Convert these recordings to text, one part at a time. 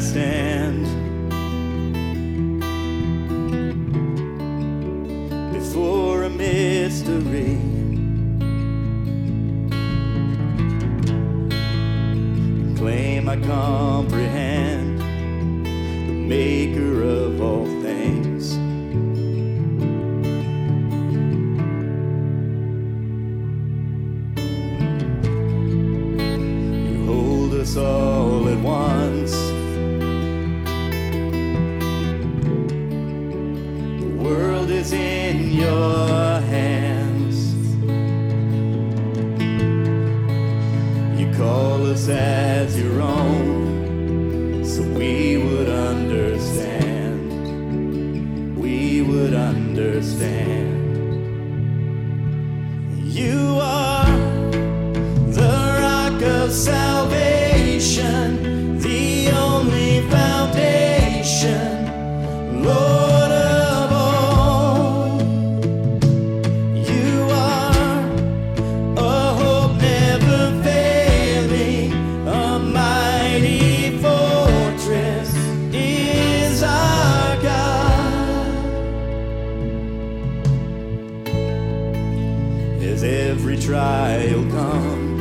stand before a mystery. Claim I comprehend the maker of all things. You hold us all. us as your own so we would understand. We would understand. You are the rock of salvation, the only foundation, Lord. every trial comes.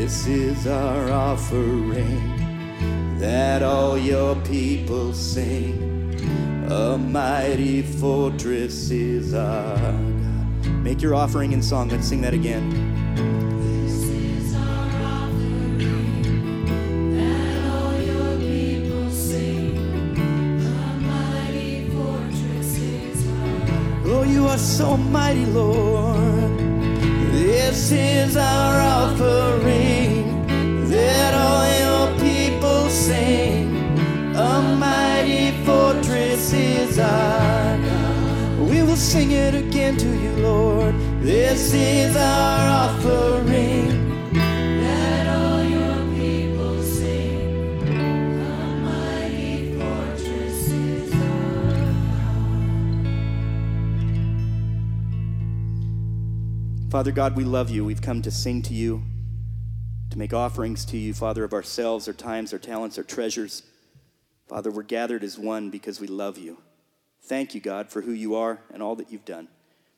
This is our offering that all your people sing. A mighty fortress is our God. Make your offering in song. Let's sing that again. so mighty, Lord. This is our to you, Lord. This is our offering. Let all your people sing. A mighty fortress is our Father God, we love you. We've come to sing to you, to make offerings to you, Father, of ourselves, our times, our talents, our treasures. Father, we're gathered as one because we love you. Thank you, God, for who you are and all that you've done.